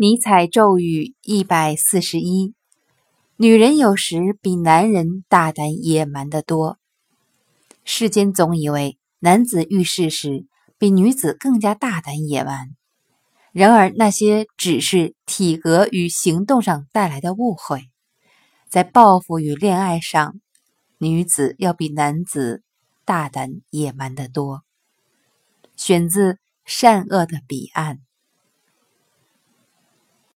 尼采咒语一百四十一：女人有时比男人大胆野蛮的多。世间总以为男子遇事时比女子更加大胆野蛮，然而那些只是体格与行动上带来的误会。在报复与恋爱上，女子要比男子大胆野蛮的多。选自《善恶的彼岸》。